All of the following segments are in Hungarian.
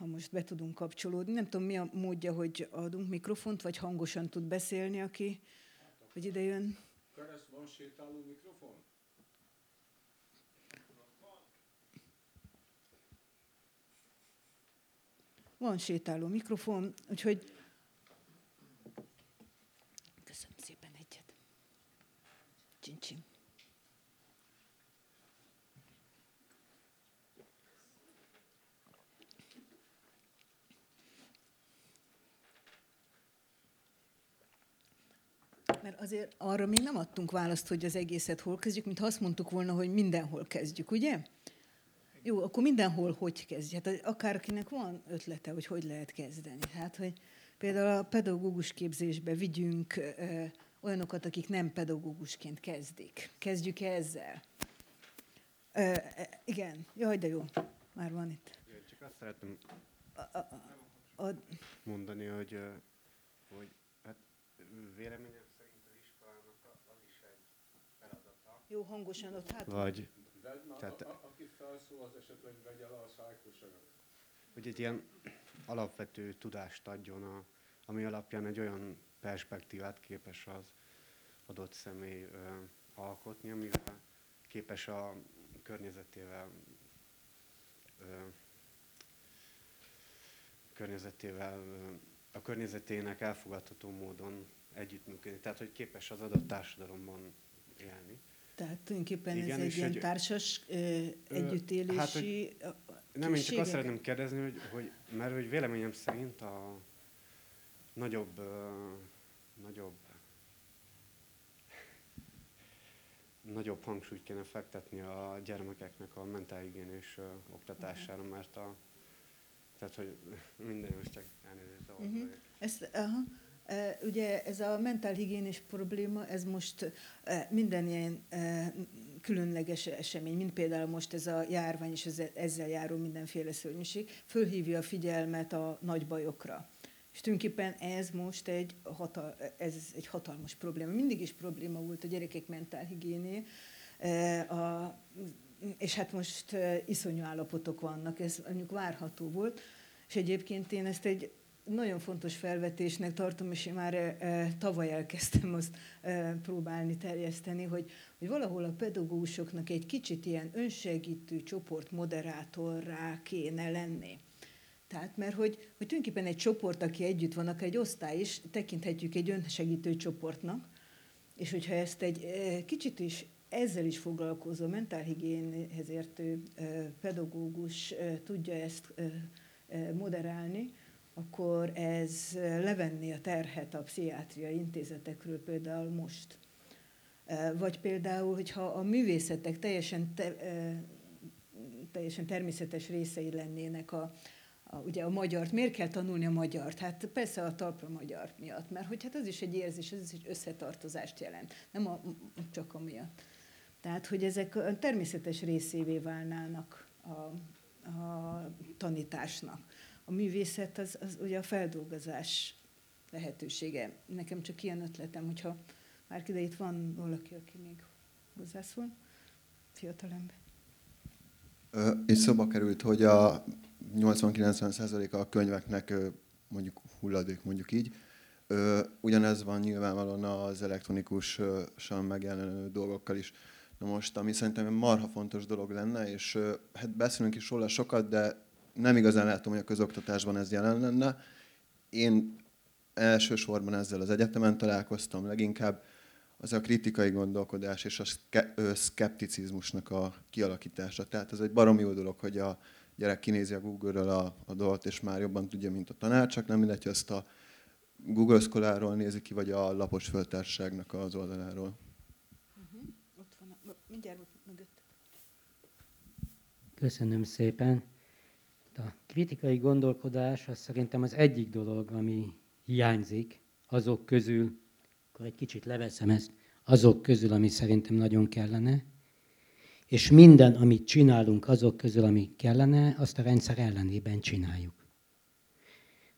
ha most be tudunk kapcsolódni. Nem tudom, mi a módja, hogy adunk mikrofont, vagy hangosan tud beszélni, aki, hogy ide jön. Kereszt van sétáló mikrofon? Van sétáló mikrofon, úgyhogy köszönöm szépen egyet. Csincsim. Mert azért arra még nem adtunk választ, hogy az egészet hol kezdjük, mintha azt mondtuk volna, hogy mindenhol kezdjük, ugye? Jó, akkor mindenhol hogy kezdjük? Hát akárkinek van ötlete, hogy hogy lehet kezdeni. Hát, hogy például a pedagógus képzésbe vigyünk ö, olyanokat, akik nem pedagógusként kezdik. Kezdjük -e ezzel? Ö, igen, jaj, de jó, már van itt. Csak azt szeretném A, a, a, mondani, hogy, hogy hát véleményem szerint az iskolának az is egy feladata. Jó, hangosan ott hát. Vagy, Tehát- a, a, aki felszól, az esetleg vegye le a szájkosarat. hogy egy ilyen alapvető tudást adjon, a, ami alapján egy olyan perspektívát képes az adott személy ö, alkotni, amivel képes a környezetével ö, környezetével, a környezetének elfogadható módon együttműködni. Tehát, hogy képes az adott társadalomban élni. Tehát tulajdonképpen Igen, ez egy ilyen egy- társas ö, együttélési hát, hogy Nem, én csak azt szeretném kérdezni, hogy, hogy mert hogy véleményem szerint a nagyobb, ö, nagyobb, nagyobb hangsúlyt kéne fektetni a gyermekeknek a mentálhigiénés ö, oktatására, mert a, tehát, hogy minden most csak elnézést vagyok. Ezt, aha, ugye ez a mentálhigiénés probléma, ez most minden ilyen különleges esemény, mint például most ez a járvány és ez- ezzel járó mindenféle szörnyűség, fölhívja a figyelmet a nagy bajokra. És tulajdonképpen ez most egy, hatal, ez egy hatalmas probléma. Mindig is probléma volt a gyerekek mentálhigiéné, és hát most iszonyú állapotok vannak, ez mondjuk várható volt. És egyébként én ezt egy nagyon fontos felvetésnek tartom, és én már e, tavaly elkezdtem azt e, próbálni terjeszteni, hogy, hogy valahol a pedagógusoknak egy kicsit ilyen önsegítő csoport moderátorrá kéne lenni. Tehát, mert hogy, hogy tulajdonképpen egy csoport, aki együtt van, akár egy osztály is, tekinthetjük egy önsegítő csoportnak, és hogyha ezt egy eh, kicsit is ezzel is foglalkozó mentálhigiénhez értő eh, pedagógus eh, tudja ezt eh, eh, moderálni, akkor ez levenni a terhet a pszichiátriai intézetekről például most. Vagy például, hogyha a művészetek teljesen, te, teljesen természetes részei lennének a, a, ugye a magyart. Miért kell tanulni a magyart? Hát persze a talpra magyar miatt, mert hogy hát az is egy érzés, ez is egy összetartozást jelent, nem a, csak amiatt. Tehát, hogy ezek természetes részévé válnának a, a tanításnak. A művészet az, az ugye a feldolgozás lehetősége. Nekem csak ilyen ötletem, hogyha már ide itt van valaki, aki még hozzászól, fiatalember. Itt szóba került, hogy a 80-90%-a a könyveknek mondjuk hulladék, mondjuk így. Ugyanez van nyilvánvalóan az elektronikusan megjelenő dolgokkal is. Na most, ami szerintem marha fontos dolog lenne, és hát beszélünk is róla sokat, de nem igazán látom, hogy a közoktatásban ez jelen lenne. Én elsősorban ezzel az egyetemen találkoztam, leginkább az a kritikai gondolkodás és a szkepticizmusnak a kialakítása. Tehát ez egy baromi jó dolog, hogy a gyerek kinézi a Google-ről a, a dolgot, és már jobban tudja, mint a tanár, csak nem mindegy, hogy azt a Google Scholarról nézi ki, vagy a lapos föltárságnak az oldaláról. Ott van, a, mindjárt mögött. Köszönöm szépen. A kritikai gondolkodás az szerintem az egyik dolog, ami hiányzik azok közül, akkor egy kicsit leveszem ezt, azok közül, ami szerintem nagyon kellene, és minden, amit csinálunk azok közül, ami kellene, azt a rendszer ellenében csináljuk.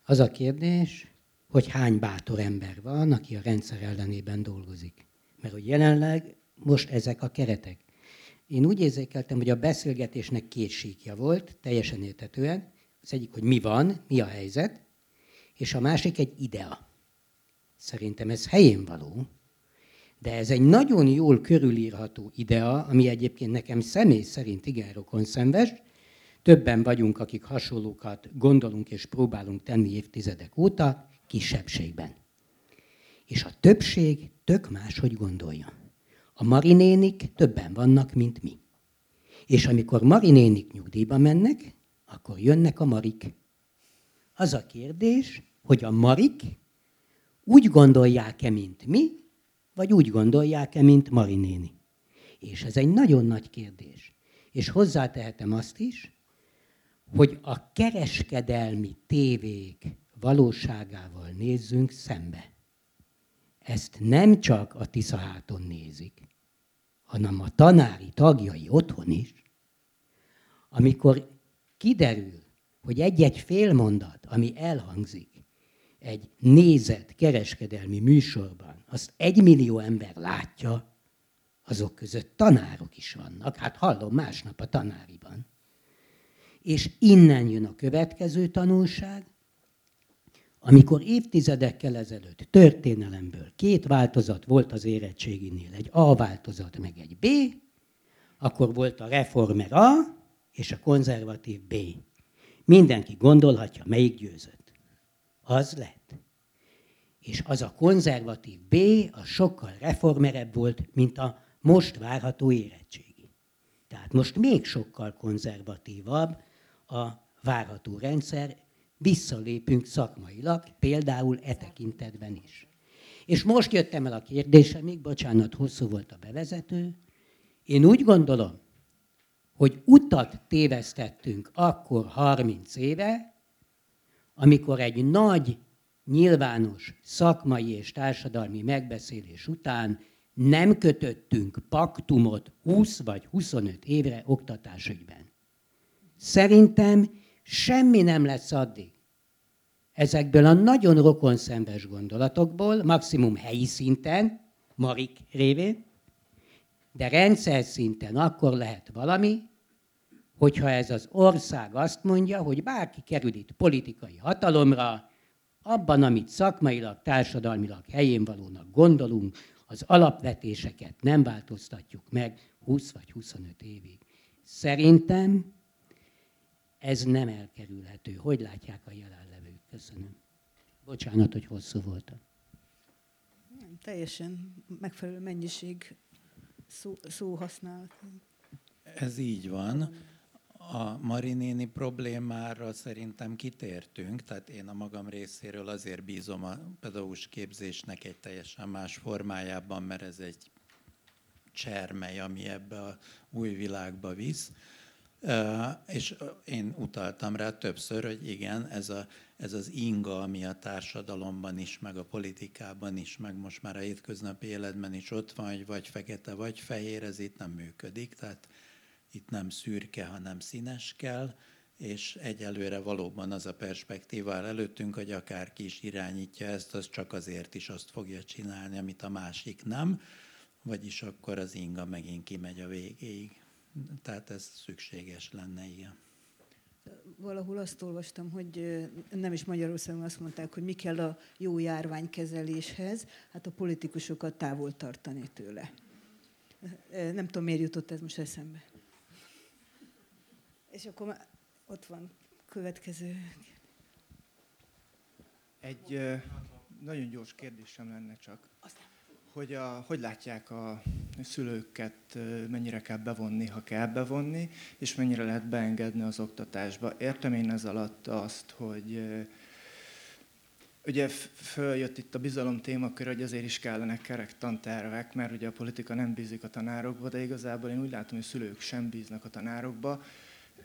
Az a kérdés, hogy hány bátor ember van, aki a rendszer ellenében dolgozik. Mert hogy jelenleg most ezek a keretek. Én úgy érzékeltem, hogy a beszélgetésnek két síkja volt, teljesen értetően. Az egyik, hogy mi van, mi a helyzet, és a másik egy idea. Szerintem ez helyén való, de ez egy nagyon jól körülírható idea, ami egyébként nekem személy szerint igen rokonszenves. Többen vagyunk, akik hasonlókat gondolunk és próbálunk tenni évtizedek óta, kisebbségben. És a többség tök máshogy gondolja. A marinénik többen vannak, mint mi. És amikor marinénik nyugdíjba mennek, akkor jönnek a marik. Az a kérdés, hogy a marik úgy gondolják-e, mint mi, vagy úgy gondolják-e, mint Marinéni. És ez egy nagyon nagy kérdés. És hozzátehetem azt is, hogy a kereskedelmi tévék valóságával nézzünk szembe. Ezt nem csak a Tiszaháton nézik, hanem a tanári tagjai otthon is. Amikor kiderül, hogy egy-egy félmondat, ami elhangzik, egy nézett kereskedelmi műsorban, azt egy millió ember látja, azok között tanárok is vannak. Hát hallom másnap a tanáriban. És innen jön a következő tanulság, amikor évtizedekkel ezelőtt történelemből két változat volt az érettséginél, egy A változat meg egy B, akkor volt a reformer A és a konzervatív B. Mindenki gondolhatja, melyik győzött az lett. És az a konzervatív B, a sokkal reformerebb volt, mint a most várható érettségi. Tehát most még sokkal konzervatívabb a várható rendszer, visszalépünk szakmailag, például e tekintetben is. És most jöttem el a kérdésemig, bocsánat, hosszú volt a bevezető. Én úgy gondolom, hogy utat tévesztettünk akkor 30 éve, amikor egy nagy, nyilvános szakmai és társadalmi megbeszélés után nem kötöttünk paktumot 20 vagy 25 évre oktatásügyben. Szerintem semmi nem lesz addig. Ezekből a nagyon rokonszenves gondolatokból, maximum helyi szinten, Marik révén, de rendszer szinten akkor lehet valami, hogyha ez az ország azt mondja, hogy bárki kerül itt politikai hatalomra, abban, amit szakmailag, társadalmilag helyén valónak gondolunk, az alapvetéseket nem változtatjuk meg 20 vagy 25 évig. Szerintem ez nem elkerülhető. Hogy látják a jelenlevők? Köszönöm. Bocsánat, hogy hosszú voltam. Teljesen megfelelő mennyiség szó, szó használat. Ez így van a Marinéni problémára szerintem kitértünk, tehát én a magam részéről azért bízom a pedagógus képzésnek egy teljesen más formájában, mert ez egy csermely, ami ebbe a új világba visz. És én utaltam rá többször, hogy igen, ez, a, ez az inga, ami a társadalomban is, meg a politikában is, meg most már a hétköznapi életben is ott van, hogy vagy fekete, vagy fehér, ez itt nem működik. Tehát itt nem szürke, hanem színes kell, és egyelőre valóban az a perspektíva előttünk, hogy akárki is irányítja ezt, az csak azért is azt fogja csinálni, amit a másik nem, vagyis akkor az inga megint kimegy a végéig. Tehát ez szükséges lenne, igen. Valahol azt olvastam, hogy nem is Magyarországon azt mondták, hogy mi kell a jó járványkezeléshez, hát a politikusokat távol tartani tőle. Nem tudom, miért jutott ez most eszembe. És akkor ott van következő. Egy nagyon gyors kérdésem lenne csak. Hogy, a, hogy látják a szülőket, mennyire kell bevonni, ha kell bevonni, és mennyire lehet beengedni az oktatásba. Értem én ez alatt azt, hogy Ugye följött itt a bizalom témakör, hogy azért is kellene kerek tantervek, mert ugye a politika nem bízik a tanárokba, de igazából én úgy látom, hogy a szülők sem bíznak a tanárokba.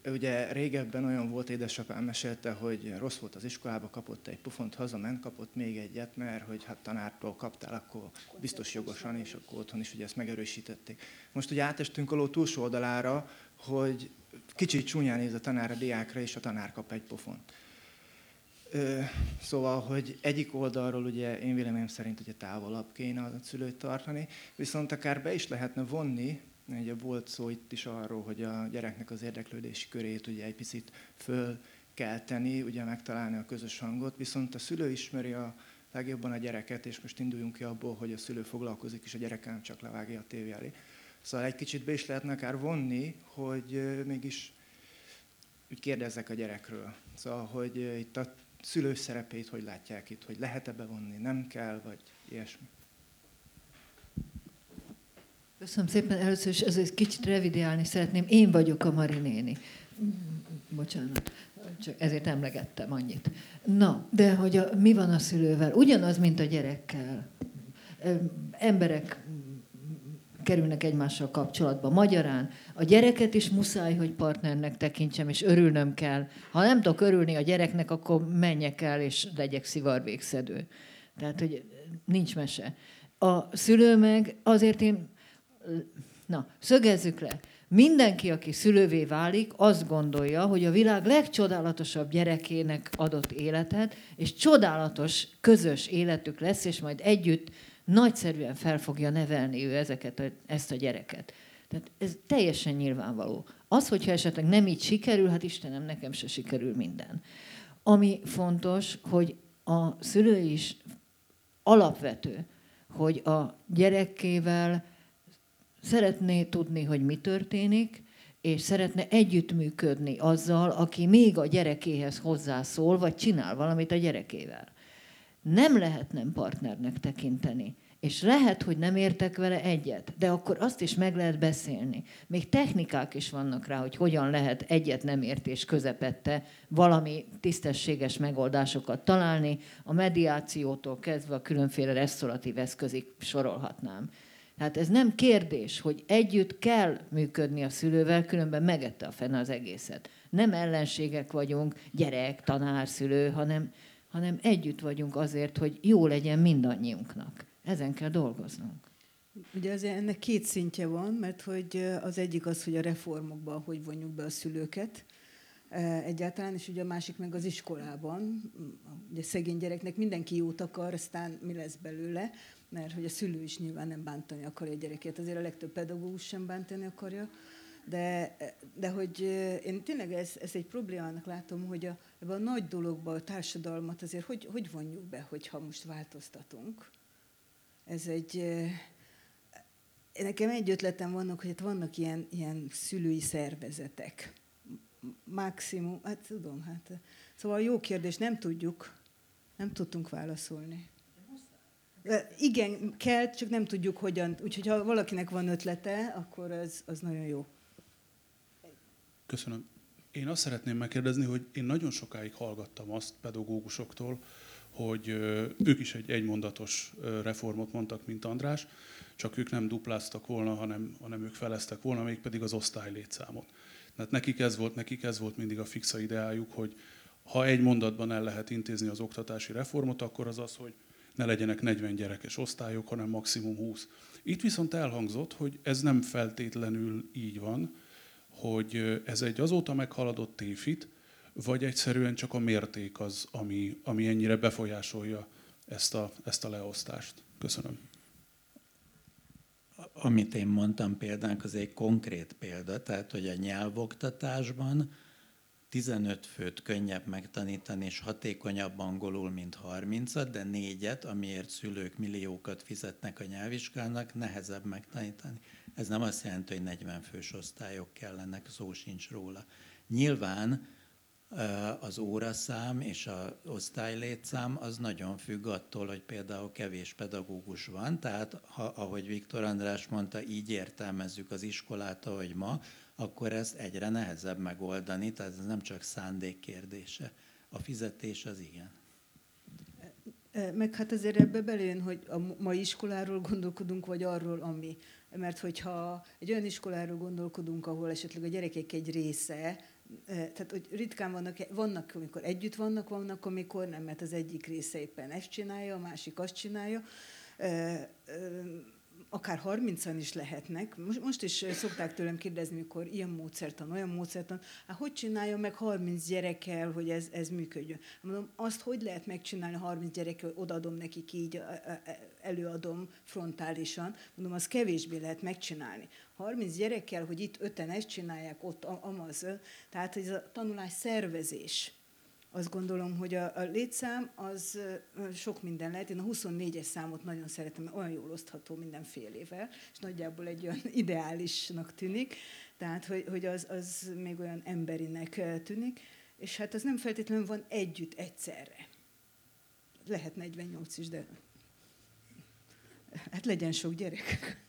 Ugye régebben olyan volt, édesapám mesélte, hogy rossz volt az iskolába, kapott egy pufont, hazament, kapott még egyet, mert hogy hát tanártól kaptál, akkor biztos jogosan, és akkor otthon is ugye ezt megerősítették. Most ugye átestünk a ló túlsó oldalára, hogy kicsit csúnyán néz a tanár a diákra, és a tanár kap egy pofont. Ö, szóval, hogy egyik oldalról ugye én véleményem szerint ugye távolabb kéne a szülőt tartani, viszont akár be is lehetne vonni Ugye volt szó itt is arról, hogy a gyereknek az érdeklődési körét ugye egy picit föl kelteni, ugye megtalálni a közös hangot, viszont a szülő ismeri a legjobban a gyereket, és most induljunk ki abból, hogy a szülő foglalkozik, és a gyerek nem csak levágja a tévé elé. Szóval egy kicsit be is lehetne akár vonni, hogy mégis úgy kérdezzek a gyerekről. Szóval, hogy itt a szülő szerepét hogy látják itt, hogy lehet-e bevonni, nem kell, vagy ilyesmi. Köszönöm szépen. Először is ezért kicsit revideálni szeretném. Én vagyok a Marinéni. Bocsánat, csak ezért emlegettem annyit. Na, de hogy a, mi van a szülővel? Ugyanaz, mint a gyerekkel. Emberek kerülnek egymással kapcsolatba. Magyarán a gyereket is muszáj, hogy partnernek tekintsem, és örülnöm kell. Ha nem tudok örülni a gyereknek, akkor menjek el, és legyek szivarvégszedő. Tehát, hogy nincs mese. A szülő meg azért én Na, szögezzük le. Mindenki, aki szülővé válik, azt gondolja, hogy a világ legcsodálatosabb gyerekének adott életet, és csodálatos közös életük lesz, és majd együtt nagyszerűen fel fogja nevelni ő ezeket ezt a gyereket. Tehát ez teljesen nyilvánvaló. Az, hogyha esetleg nem így sikerül, hát Istenem, nekem se sikerül minden. Ami fontos, hogy a szülő is alapvető, hogy a gyerekével szeretné tudni, hogy mi történik, és szeretne együttműködni azzal, aki még a gyerekéhez hozzászól, vagy csinál valamit a gyerekével. Nem lehet nem partnernek tekinteni. És lehet, hogy nem értek vele egyet, de akkor azt is meg lehet beszélni. Még technikák is vannak rá, hogy hogyan lehet egyet nem értés közepette valami tisztességes megoldásokat találni, a mediációtól kezdve a különféle restauratív eszközig sorolhatnám. Hát ez nem kérdés, hogy együtt kell működni a szülővel, különben megette a fene az egészet. Nem ellenségek vagyunk, gyerek, tanár, szülő, hanem, hanem együtt vagyunk azért, hogy jó legyen mindannyiunknak. Ezen kell dolgoznunk. Ugye azért ennek két szintje van, mert hogy az egyik az, hogy a reformokban hogy vonjuk be a szülőket, egyáltalán, és ugye a másik meg az iskolában. Ugye szegény gyereknek mindenki jót akar, aztán mi lesz belőle mert hogy a szülő is nyilván nem bántani akarja a gyerekét, azért a legtöbb pedagógus sem bántani akarja, de, de hogy én tényleg ez, ez egy problémának látom, hogy a, ebben a nagy dologban a társadalmat azért hogy, hogy vonjuk be, hogyha most változtatunk. Ez egy... Nekem egy ötletem vannak, hogy itt vannak ilyen, ilyen szülői szervezetek. Maximum, hát tudom, hát... Szóval jó kérdés, nem tudjuk, nem tudtunk válaszolni. Igen, kell, csak nem tudjuk hogyan. Úgyhogy ha valakinek van ötlete, akkor az, az nagyon jó. Köszönöm. Én azt szeretném megkérdezni, hogy én nagyon sokáig hallgattam azt pedagógusoktól, hogy ők is egy egymondatos reformot mondtak, mint András, csak ők nem dupláztak volna, hanem, hanem ők feleztek volna, mégpedig az osztály létszámot. Tehát nekik ez volt, nekik ez volt mindig a fixa ideájuk, hogy ha egy mondatban el lehet intézni az oktatási reformot, akkor az az, hogy ne legyenek 40 gyerekes osztályok, hanem maximum 20. Itt viszont elhangzott, hogy ez nem feltétlenül így van, hogy ez egy azóta meghaladott tévhit, vagy egyszerűen csak a mérték az, ami, ami ennyire befolyásolja ezt a, ezt a leosztást. Köszönöm. Amit én mondtam példánk, az egy konkrét példa, tehát hogy a nyelvoktatásban 15 főt könnyebb megtanítani, és hatékonyabb angolul, mint 30-at, de négyet, amiért szülők milliókat fizetnek a nyelvvizsgának, nehezebb megtanítani. Ez nem azt jelenti, hogy 40 fős osztályok kellenek, szó sincs róla. Nyilván az óraszám és az osztálylétszám az nagyon függ attól, hogy például kevés pedagógus van, tehát ha, ahogy Viktor András mondta, így értelmezzük az iskolát, ahogy ma, akkor ezt egyre nehezebb megoldani, tehát ez nem csak szándék kérdése. A fizetés az igen. Meg hát azért ebbe belőn, hogy a mai iskoláról gondolkodunk, vagy arról, ami. Mert hogyha egy olyan iskoláról gondolkodunk, ahol esetleg a gyerekek egy része, tehát hogy ritkán vannak, vannak, amikor együtt vannak, vannak, amikor nem, mert az egyik része éppen ezt csinálja, a másik azt csinálja akár 30-an is lehetnek. Most, most is szokták tőlem kérdezni, mikor ilyen módszertan, olyan módszertan, hát hogy csinálja meg 30 gyerekkel, hogy ez, ez működjön? Mondom, azt hogy lehet megcsinálni 30 gyerekkel, odaadom nekik így, előadom frontálisan, mondom, az kevésbé lehet megcsinálni. 30 gyerekkel, hogy itt öten ezt csinálják, ott amaz, tehát ez a tanulás szervezés azt gondolom, hogy a, a létszám az sok minden lehet. Én a 24-es számot nagyon szeretem, mert olyan jól osztható mindenfélével, és nagyjából egy olyan ideálisnak tűnik, tehát hogy, hogy az, az még olyan emberinek tűnik, és hát az nem feltétlenül van együtt egyszerre. Lehet 48 is, de hát legyen sok gyerek.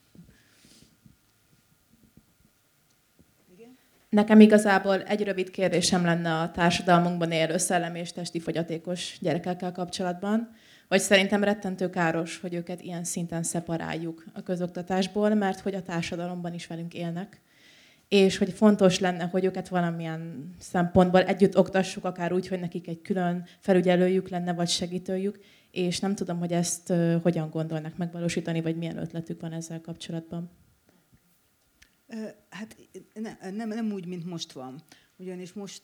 Nekem igazából egy rövid kérdésem lenne a társadalmunkban élő szellemi és testi fogyatékos gyerekekkel kapcsolatban, vagy szerintem rettentő káros, hogy őket ilyen szinten szeparáljuk a közoktatásból, mert hogy a társadalomban is velünk élnek, és hogy fontos lenne, hogy őket valamilyen szempontból együtt oktassuk, akár úgy, hogy nekik egy külön felügyelőjük lenne, vagy segítőjük, és nem tudom, hogy ezt hogyan gondolnak megvalósítani, vagy milyen ötletük van ezzel kapcsolatban. Hát ne, nem, nem úgy, mint most van. Ugyanis most,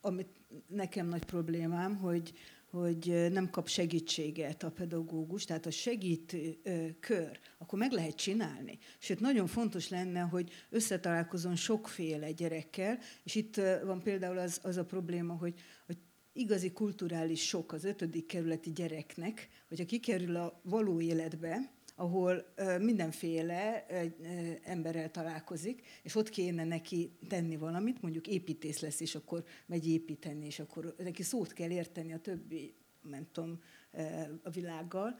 amit nekem nagy problémám, hogy, hogy nem kap segítséget a pedagógus, tehát a segítő kör, akkor meg lehet csinálni. Sőt, nagyon fontos lenne, hogy összetalálkozon sokféle gyerekkel, és itt van például az, az a probléma, hogy, hogy igazi kulturális sok az ötödik kerületi gyereknek, hogyha kikerül a való életbe, ahol mindenféle emberrel találkozik, és ott kéne neki tenni valamit, mondjuk építész lesz, és akkor megy építeni, és akkor neki szót kell érteni a többi, nem tudom, a világgal.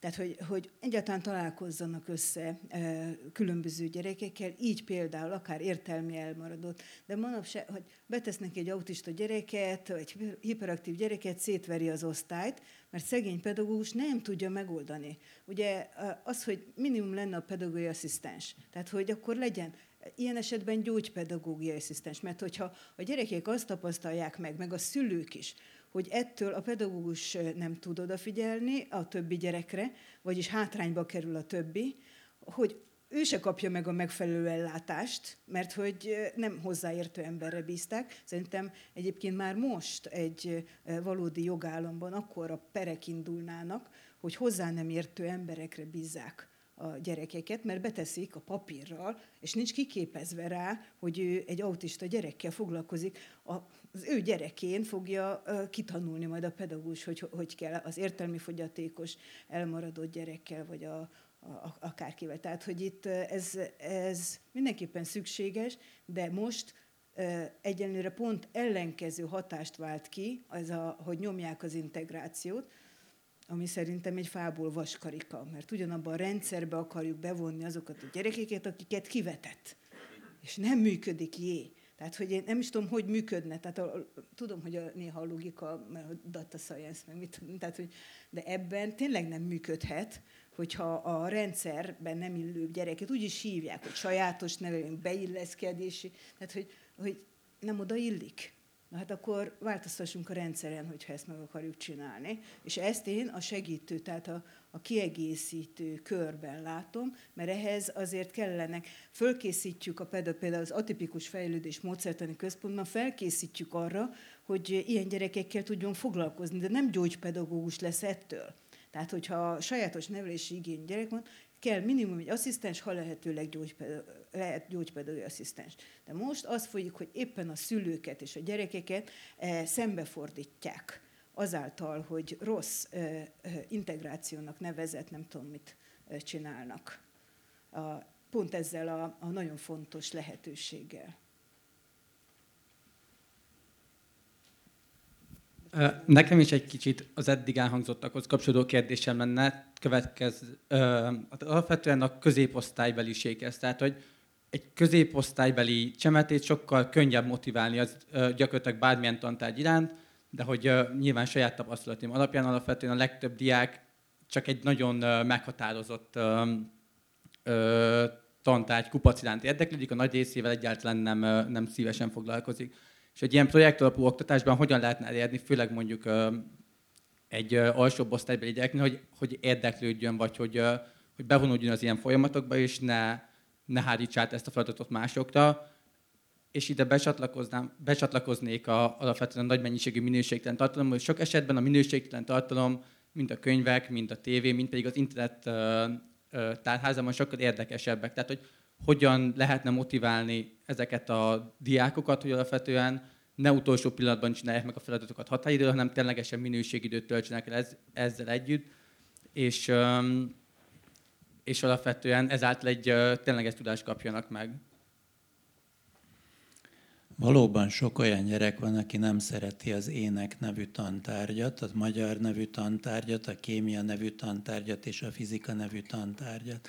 Tehát, hogy, hogy egyáltalán találkozzanak össze e, különböző gyerekekkel, így például akár értelmi elmaradott, de manapság, hogy betesznek egy autista gyereket, vagy hiperaktív gyereket, szétveri az osztályt, mert szegény pedagógus nem tudja megoldani. Ugye az, hogy minimum lenne a pedagógiai asszisztens, tehát hogy akkor legyen ilyen esetben gyógypedagógiai asszisztens, mert hogyha a gyerekek azt tapasztalják meg, meg a szülők is, hogy ettől a pedagógus nem tud odafigyelni a többi gyerekre, vagyis hátrányba kerül a többi, hogy ő se kapja meg a megfelelő ellátást, mert hogy nem hozzáértő emberre bízták. Szerintem egyébként már most egy valódi jogállamban akkor a perek indulnának, hogy hozzá nem értő emberekre bízzák a gyerekeket, mert beteszik a papírral, és nincs kiképezve rá, hogy ő egy autista gyerekkel foglalkozik. Az ő gyerekén fogja kitanulni majd a pedagógus, hogy hogy kell az értelmi fogyatékos elmaradott gyerekkel, vagy a, akárkivel. Tehát, hogy itt ez, ez mindenképpen szükséges, de most egyenlőre pont ellenkező hatást vált ki, az a, hogy nyomják az integrációt, ami szerintem egy fából vaskarika, mert ugyanabban a rendszerbe akarjuk bevonni azokat a gyerekeket, akiket kivetett. És nem működik jé. Tehát, hogy én nem is tudom, hogy működne. Tehát a, tudom, hogy a, néha a logika, mert a data science, meg mit, tehát, hogy, de ebben tényleg nem működhet, hogyha a rendszerben nem illő gyereket úgy is hívják, hogy sajátos nevelünk, beilleszkedési, tehát hogy, hogy nem oda illik. Na hát akkor változtassunk a rendszeren, hogyha ezt meg akarjuk csinálni. És ezt én a segítő, tehát a, a kiegészítő körben látom, mert ehhez azért kellenek, fölkészítjük a például az atipikus fejlődés módszertani központban, felkészítjük arra, hogy ilyen gyerekekkel tudjon foglalkozni, de nem gyógypedagógus lesz ettől. Tehát, hogyha sajátos nevelési igény gyerek van, kell minimum egy asszisztens, ha lehetőleg gyógypedagógus, lehet gyógypedagógiai asszisztens. De most az folyik, hogy éppen a szülőket és a gyerekeket eh, szembefordítják azáltal, hogy rossz eh, eh, integrációnak nevezett, nem tudom mit csinálnak. A, pont ezzel a, a nagyon fontos lehetőséggel. Nekem is egy kicsit az eddig elhangzottakhoz kapcsolódó kérdésem lenne, következ, alapvetően a középosztálybeliséghez. Tehát, hogy egy középosztálybeli csemetét sokkal könnyebb motiválni az gyakorlatilag bármilyen tantárgy iránt, de hogy nyilván saját tapasztalatom alapján alapvetően a legtöbb diák csak egy nagyon meghatározott tantárgy kupac iránt érdeklődik, a nagy részével egyáltalán nem, nem szívesen foglalkozik. És egy ilyen projektalapú oktatásban hogyan lehetne elérni, főleg mondjuk egy alsóbb osztálybeli gyereknél, hogy, hogy érdeklődjön, vagy hogy, hogy bevonódjon az ilyen folyamatokba, és ne, ne hárítsa át ezt a feladatot másokra, és ide becsatlakoznám, becsatlakoznék a, alapvetően nagy mennyiségű minőségtelen tartalom, hogy sok esetben a minőségtelen tartalom, mind a könyvek, mind a tévé, mind pedig az internet tárházában sokkal érdekesebbek. Tehát, hogy hogyan lehetne motiválni ezeket a diákokat, hogy alapvetően ne utolsó pillanatban csinálják meg a feladatokat határidőre, hanem ténylegesen minőségidőt töltsenek el ez, ezzel együtt, és, és alapvetően ezáltal egy tényleges tudást kapjanak meg. Valóban sok olyan gyerek van, aki nem szereti az ének nevű tantárgyat, a magyar nevű tantárgyat, a kémia nevű tantárgyat és a fizika nevű tantárgyat.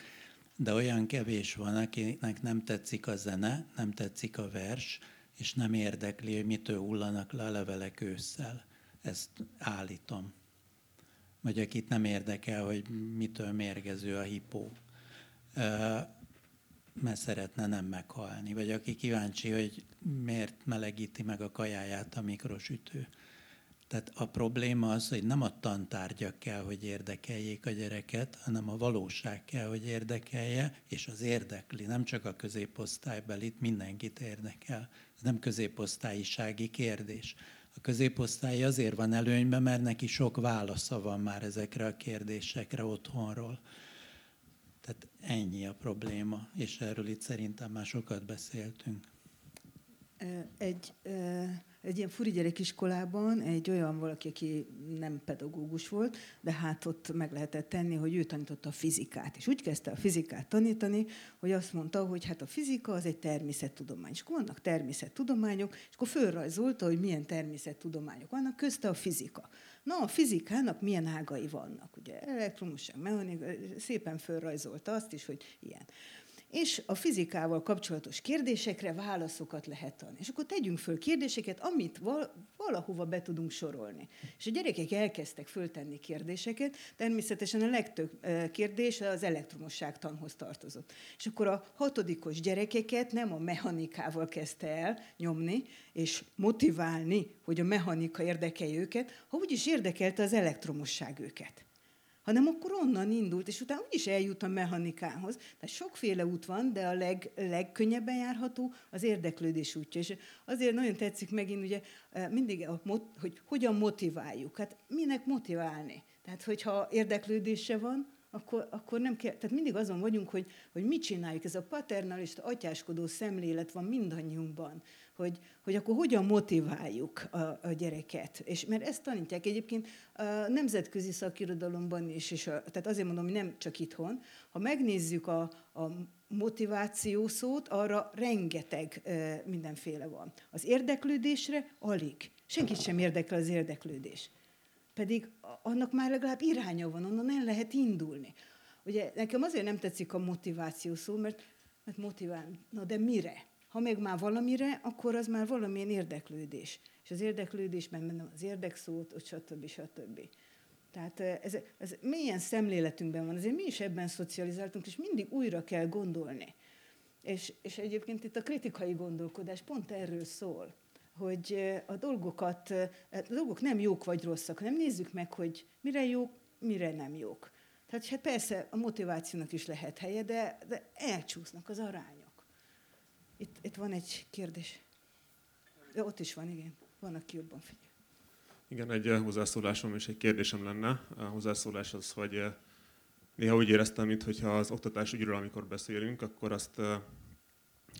De olyan kevés van, akinek nem tetszik a zene, nem tetszik a vers, és nem érdekli, hogy mitől hullanak le a levelek ősszel. Ezt állítom. Vagy akit nem érdekel, hogy mitől mérgező a hipó mert szeretne nem meghalni, vagy aki kíváncsi, hogy miért melegíti meg a kajáját a mikrosütő. Tehát a probléma az, hogy nem a tantárgyak kell, hogy érdekeljék a gyereket, hanem a valóság kell, hogy érdekelje, és az érdekli, nem csak a középosztálybelit, mindenkit érdekel. Ez nem középosztályisági kérdés. A középosztály azért van előnyben, mert neki sok válasza van már ezekre a kérdésekre otthonról. Tehát ennyi a probléma, és erről itt szerintem már sokat beszéltünk. Egy, egy ilyen furi gyerekiskolában egy olyan valaki, aki nem pedagógus volt, de hát ott meg lehetett tenni, hogy ő tanította a fizikát. És úgy kezdte a fizikát tanítani, hogy azt mondta, hogy hát a fizika az egy természettudomány. És akkor vannak természettudományok, és akkor fölrajzolta, hogy milyen természettudományok vannak, közte a fizika. Na, a fizikának milyen ágai vannak, ugye elektromosság, mechanika, szépen fölrajzolta azt is, hogy ilyen és a fizikával kapcsolatos kérdésekre válaszokat lehet adni. És akkor tegyünk föl kérdéseket, amit valahova be tudunk sorolni. És a gyerekek elkezdtek föltenni kérdéseket, természetesen a legtöbb kérdés az elektromosságtanhoz tartozott. És akkor a hatodikos gyerekeket nem a mechanikával kezdte el nyomni, és motiválni, hogy a mechanika érdekelje őket, ha úgyis érdekelte az elektromosság őket hanem akkor onnan indult, és utána úgyis eljut a mechanikához. Tehát sokféle út van, de a leg, legkönnyebben járható az érdeklődés útja. És azért nagyon tetszik megint ugye eh, mindig, a, hogy hogyan motiváljuk. Hát minek motiválni? Tehát, hogyha érdeklődése van, akkor, akkor nem kell, tehát mindig azon vagyunk, hogy, hogy mit csináljuk. Ez a paternalista, atyáskodó szemlélet van mindannyiunkban, hogy, hogy akkor hogyan motiváljuk a, a gyereket. És mert ezt tanítják egyébként a nemzetközi szakirodalomban is, és a, tehát azért mondom, hogy nem csak itthon. Ha megnézzük a, a motiváció szót, arra rengeteg e, mindenféle van. Az érdeklődésre alig. Senkit sem érdekel az érdeklődés. Pedig annak már legalább iránya van, onnan el lehet indulni. Ugye nekem azért nem tetszik a motiváció szó, mert, mert motivál, na de mire? Ha meg már valamire, akkor az már valamilyen érdeklődés. És az érdeklődésben bennem az érdekszót, stb. stb. Tehát ez, ez milyen szemléletünkben van, azért mi is ebben szocializáltunk, és mindig újra kell gondolni. És, és egyébként itt a kritikai gondolkodás pont erről szól, hogy a dolgokat, a dolgok nem jók vagy rosszak, hanem nézzük meg, hogy mire jók, mire nem jók. Tehát hát persze a motivációnak is lehet helye, de, de elcsúsznak az arányok. Itt, itt van egy kérdés. De ott is van, igen. Van, aki jobban figyel. Igen, egy hozzászólásom és egy kérdésem lenne. A hozzászólás az, hogy néha úgy éreztem, mintha az oktatás ügyről, amikor beszélünk, akkor azt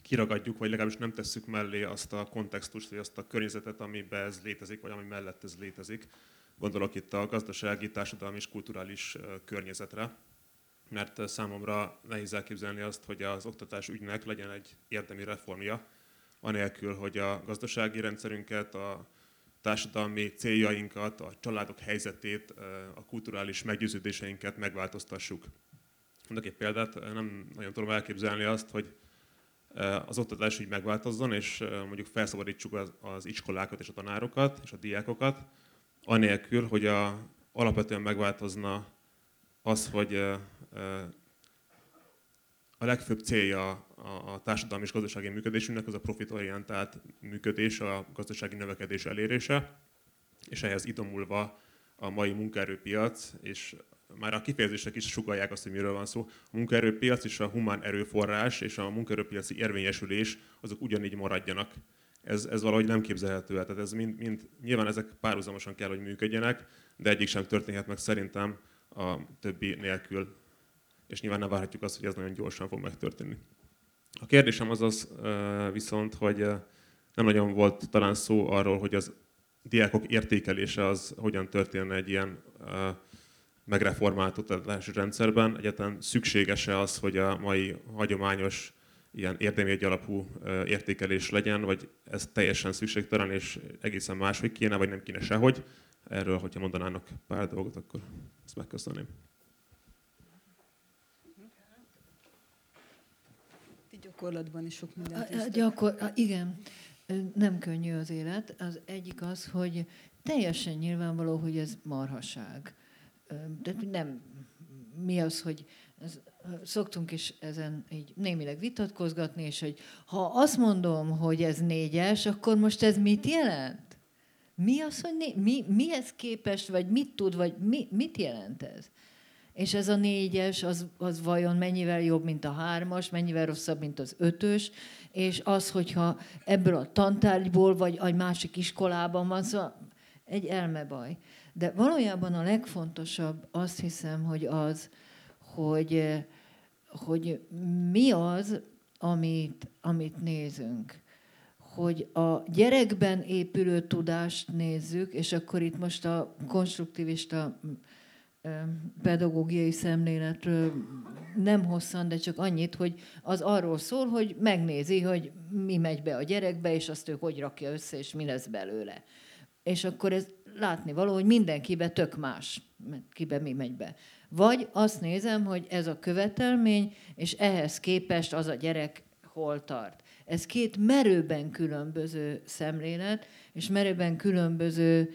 kiragadjuk, vagy legalábbis nem tesszük mellé azt a kontextust, vagy azt a környezetet, amiben ez létezik, vagy ami mellett ez létezik. Gondolok itt a gazdasági, társadalmi és kulturális környezetre mert számomra nehéz elképzelni azt, hogy az oktatás ügynek legyen egy érdemi reformja, anélkül, hogy a gazdasági rendszerünket, a társadalmi céljainkat, a családok helyzetét, a kulturális meggyőződéseinket megváltoztassuk. Mondok egy példát, nem nagyon tudom elképzelni azt, hogy az oktatás úgy megváltozzon, és mondjuk felszabadítsuk az, az iskolákat és a tanárokat és a diákokat, anélkül, hogy a, alapvetően megváltozna az, hogy a legfőbb célja a társadalmi és gazdasági működésünknek az a profitorientált működés, a gazdasági növekedés elérése, és ehhez idomulva a mai munkaerőpiac, és már a kifejezések is sugalják azt, hogy miről van szó. A munkaerőpiac és a humán erőforrás és a munkaerőpiaci érvényesülés azok ugyanígy maradjanak. Ez, ez valahogy nem képzelhető el. Tehát ez mind, mind, nyilván ezek párhuzamosan kell, hogy működjenek, de egyik sem történhet meg szerintem a többi nélkül és nyilván nem várhatjuk azt, hogy ez nagyon gyorsan fog megtörténni. A kérdésem az az viszont, hogy nem nagyon volt talán szó arról, hogy az diákok értékelése az hogyan történne egy ilyen megreformált oktatási rendszerben. Egyáltalán szükséges-e az, hogy a mai hagyományos ilyen érdemi alapú értékelés legyen, vagy ez teljesen szükségtelen, és egészen máshogy kéne, vagy nem kéne sehogy. Erről, hogyha mondanának pár dolgot, akkor ezt megköszönném. Gyakorlatban is sok mindent gyakor, igen, nem könnyű az élet. Az egyik az, hogy teljesen nyilvánvaló, hogy ez marhaság. De nem, mi az, hogy ez, szoktunk is ezen így némileg vitatkozgatni, és hogy ha azt mondom, hogy ez négyes, akkor most ez mit jelent? Mi az, hogy né- mi, mihez képest, vagy mit tud, vagy mi, mit jelent ez? És ez a négyes, az, az vajon mennyivel jobb, mint a hármas, mennyivel rosszabb, mint az ötös, és az, hogyha ebből a tantárgyból, vagy egy másik iskolában van, szóval egy elmebaj. De valójában a legfontosabb azt hiszem, hogy az, hogy, hogy mi az, amit, amit nézünk. Hogy a gyerekben épülő tudást nézzük, és akkor itt most a konstruktivista pedagógiai szemléletről nem hosszan, de csak annyit, hogy az arról szól, hogy megnézi, hogy mi megy be a gyerekbe, és azt ő hogy rakja össze, és mi lesz belőle. És akkor ez látni való, hogy mindenkibe tök más, kibe mi megy be. Vagy azt nézem, hogy ez a követelmény, és ehhez képest az a gyerek hol tart. Ez két merőben különböző szemlélet, és merőben különböző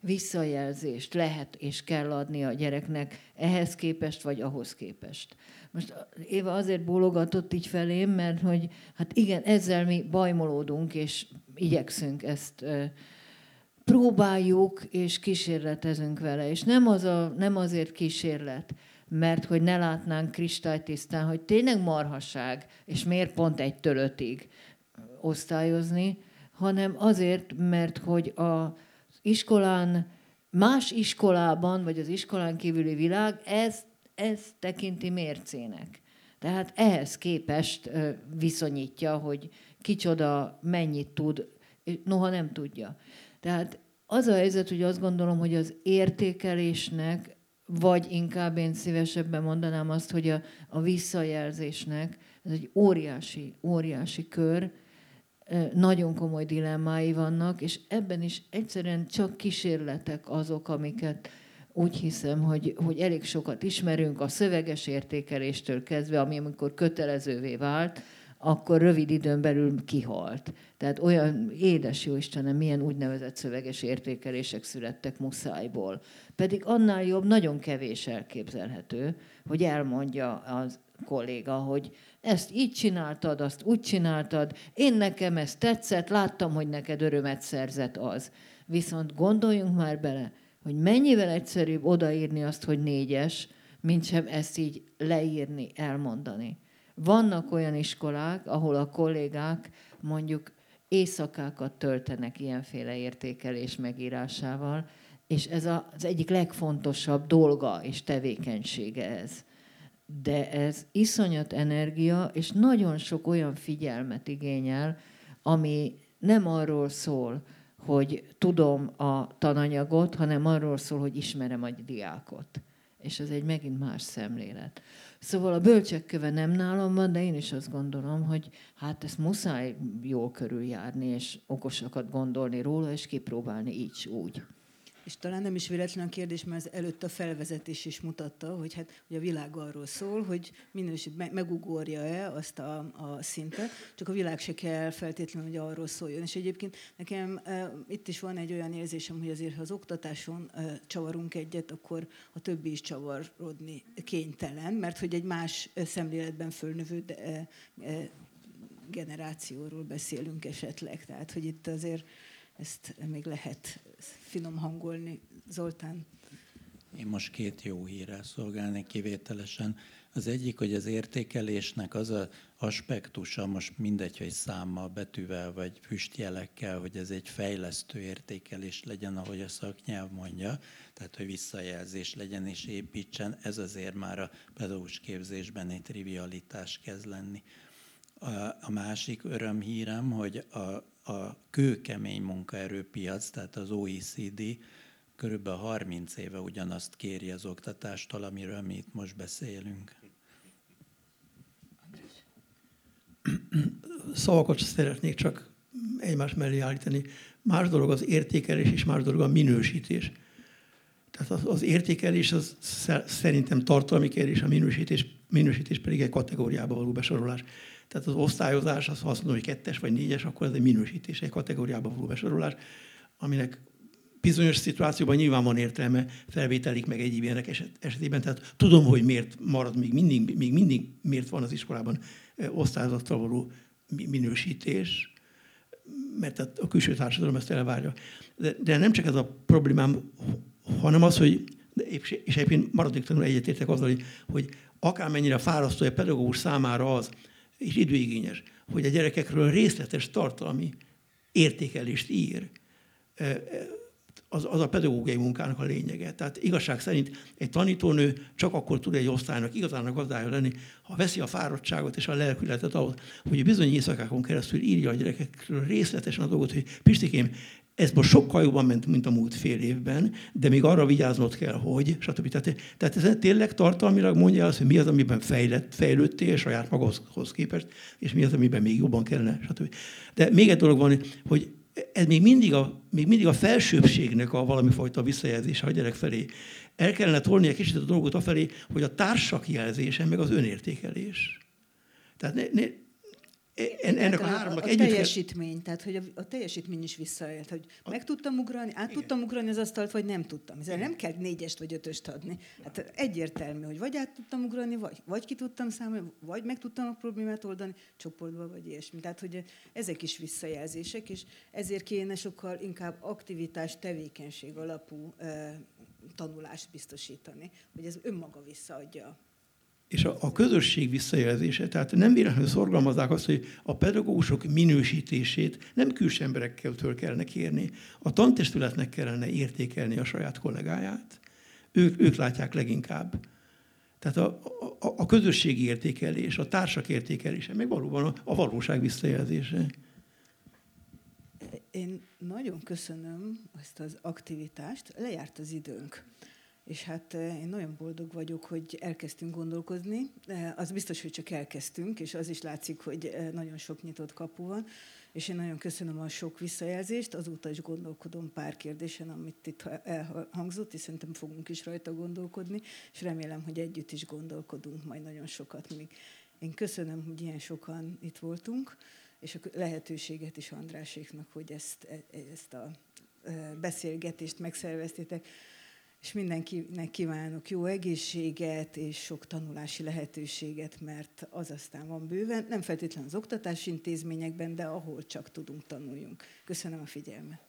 visszajelzést lehet és kell adni a gyereknek ehhez képest, vagy ahhoz képest. Most Éva azért bólogatott így felém, mert hogy hát igen, ezzel mi bajmolódunk, és igyekszünk ezt próbáljuk és kísérletezünk vele. És nem, az a, nem azért kísérlet, mert hogy ne látnánk kristálytisztán, hogy tényleg marhasság, és miért pont egytől ötig osztályozni, hanem azért, mert hogy az iskolán, más iskolában, vagy az iskolán kívüli világ ez, ez tekinti mércének. Tehát ehhez képest viszonyítja, hogy kicsoda mennyit tud, noha nem tudja. Tehát az a helyzet, hogy azt gondolom, hogy az értékelésnek, vagy inkább én szívesebben mondanám azt, hogy a, a visszajelzésnek, ez egy óriási, óriási kör, nagyon komoly dilemmái vannak, és ebben is egyszerűen csak kísérletek azok, amiket úgy hiszem, hogy, hogy elég sokat ismerünk a szöveges értékeléstől kezdve, ami amikor kötelezővé vált, akkor rövid időn belül kihalt. Tehát olyan édes jó Istenem, milyen úgynevezett szöveges értékelések születtek muszájból. Pedig annál jobb, nagyon kevés elképzelhető, hogy elmondja az kolléga, hogy ezt így csináltad, azt úgy csináltad, én nekem ez tetszett, láttam, hogy neked örömet szerzett az. Viszont gondoljunk már bele, hogy mennyivel egyszerűbb odaírni azt, hogy négyes, mint sem ezt így leírni, elmondani. Vannak olyan iskolák, ahol a kollégák mondjuk éjszakákat töltenek ilyenféle értékelés megírásával, és ez az egyik legfontosabb dolga és tevékenysége ez. De ez iszonyat energia, és nagyon sok olyan figyelmet igényel, ami nem arról szól, hogy tudom a tananyagot, hanem arról szól, hogy ismerem a diákot. És ez egy megint más szemlélet. Szóval a bölcsekköve nem nálam van, de én is azt gondolom, hogy hát ezt muszáj jól körüljárni, és okosakat gondolni róla, és kipróbálni így úgy. És talán nem is véletlen a kérdés, mert az előtt a felvezetés is mutatta, hogy hát hogy a világ arról szól, hogy minőség megugorja-e azt a, a szintet, csak a világ se kell feltétlenül, hogy arról szóljon. És egyébként nekem e, itt is van egy olyan érzésem, hogy azért, ha az oktatáson e, csavarunk egyet, akkor a többi is csavarodni kénytelen, mert hogy egy más szemléletben fölnövő de, e, e, generációról beszélünk esetleg. Tehát, hogy itt azért ezt még lehet finom hangolni. Zoltán? Én most két jó hírrel szolgálnék kivételesen. Az egyik, hogy az értékelésnek az a aspektusa, most mindegy, hogy számmal, betűvel vagy füstjelekkel, hogy ez egy fejlesztő értékelés legyen, ahogy a szaknyelv mondja, tehát hogy visszajelzés legyen és építsen, ez azért már a pedagógus képzésben egy trivialitás kezd lenni. A, másik örömhírem, hogy a, a kőkemény munkaerőpiac, tehát az OECD körülbelül 30 éve ugyanazt kéri az oktatástól, amiről mi itt most beszélünk. Szavakat szeretnék csak egymás mellé állítani. Más dolog az értékelés, és más dolog a minősítés. Tehát az, az értékelés az szerintem tartalmi kérdés, a minősítés, minősítés pedig egy kategóriába való besorolás. Tehát az osztályozás, az, ha azt mondom, hogy kettes vagy négyes, akkor ez egy minősítés, egy kategóriába való besorolás, aminek bizonyos szituációban nyilván van értelme felvételik meg egy ilyenek eset, esetében. Tehát tudom, hogy miért marad még mindig, még mindig miért van az iskolában osztályzattal való minősítés, mert a külső társadalom ezt elvárja. De, de nem csak ez a problémám, hanem az, hogy és egyébként maradéktalanul egyetértek azzal, hogy, hogy akármennyire fárasztó a pedagógus számára az, és időigényes, hogy a gyerekekről részletes tartalmi értékelést ír, az, az a pedagógiai munkának a lényege. Tehát igazság szerint egy tanítónő csak akkor tud egy osztálynak igazán a gazdája lenni, ha veszi a fáradtságot és a lelkületet ahhoz, hogy bizony éjszakákon keresztül írja a gyerekekről részletesen a dolgot, hogy Pistikém, ez most sokkal jobban ment, mint a múlt fél évben, de még arra vigyáznod kell, hogy, stb. Tehát, tehát ez tényleg tartalmilag mondja azt, hogy mi az, amiben fejlett, fejlődtél saját magadhoz képest, és mi az, amiben még jobban kellene, stb. De még egy dolog van, hogy ez még mindig a, még mindig a felsőbbségnek a valami fajta visszajelzése a gyerek felé. El kellene tolni egy kicsit a dolgot afelé, hogy a társak jelzése, meg az önértékelés. Tehát ne, ne, ennek a háromnak a, a teljesítmény, kell... tehát hogy a, a teljesítmény is visszaélt, hogy a... meg tudtam ugrani, át Igen. tudtam ugrani az asztalt, vagy nem tudtam. Ezzel nem kell négyest vagy ötöst adni. Hát egyértelmű, hogy vagy át tudtam ugrani, vagy, vagy ki tudtam számolni, vagy meg tudtam a problémát oldani csoportban, vagy ilyesmi. Tehát, hogy ezek is visszajelzések, és ezért kéne sokkal inkább aktivitás, tevékenység alapú e, tanulást biztosítani, hogy ez önmaga visszaadja és a, a közösség visszajelzése. Tehát nem véletlenül szorgalmazzák azt, hogy a pedagógusok minősítését nem külső emberekkel kellene kérni, a tantestületnek kellene értékelni a saját kollégáját. Ők, ők látják leginkább. Tehát a, a, a közösségi értékelés, a társak értékelése, meg valóban a, a valóság visszajelzése. Én nagyon köszönöm ezt az aktivitást. Lejárt az időnk és hát eh, én nagyon boldog vagyok, hogy elkezdtünk gondolkozni. Eh, az biztos, hogy csak elkezdtünk, és az is látszik, hogy eh, nagyon sok nyitott kapu van, és én nagyon köszönöm a sok visszajelzést, azóta is gondolkodom pár kérdésen, amit itt elhangzott, és szerintem fogunk is rajta gondolkodni, és remélem, hogy együtt is gondolkodunk majd nagyon sokat még. Én köszönöm, hogy ilyen sokan itt voltunk, és a lehetőséget is Andráséknak, hogy ezt, e, ezt a beszélgetést megszerveztétek és mindenkinek kívánok jó egészséget és sok tanulási lehetőséget, mert az aztán van bőven, nem feltétlenül az oktatási intézményekben, de ahol csak tudunk tanuljunk. Köszönöm a figyelmet.